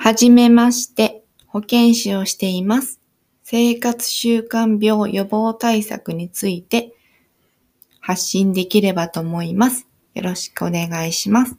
はじめまして、保健師をしています。生活習慣病予防対策について発信できればと思います。よろしくお願いします。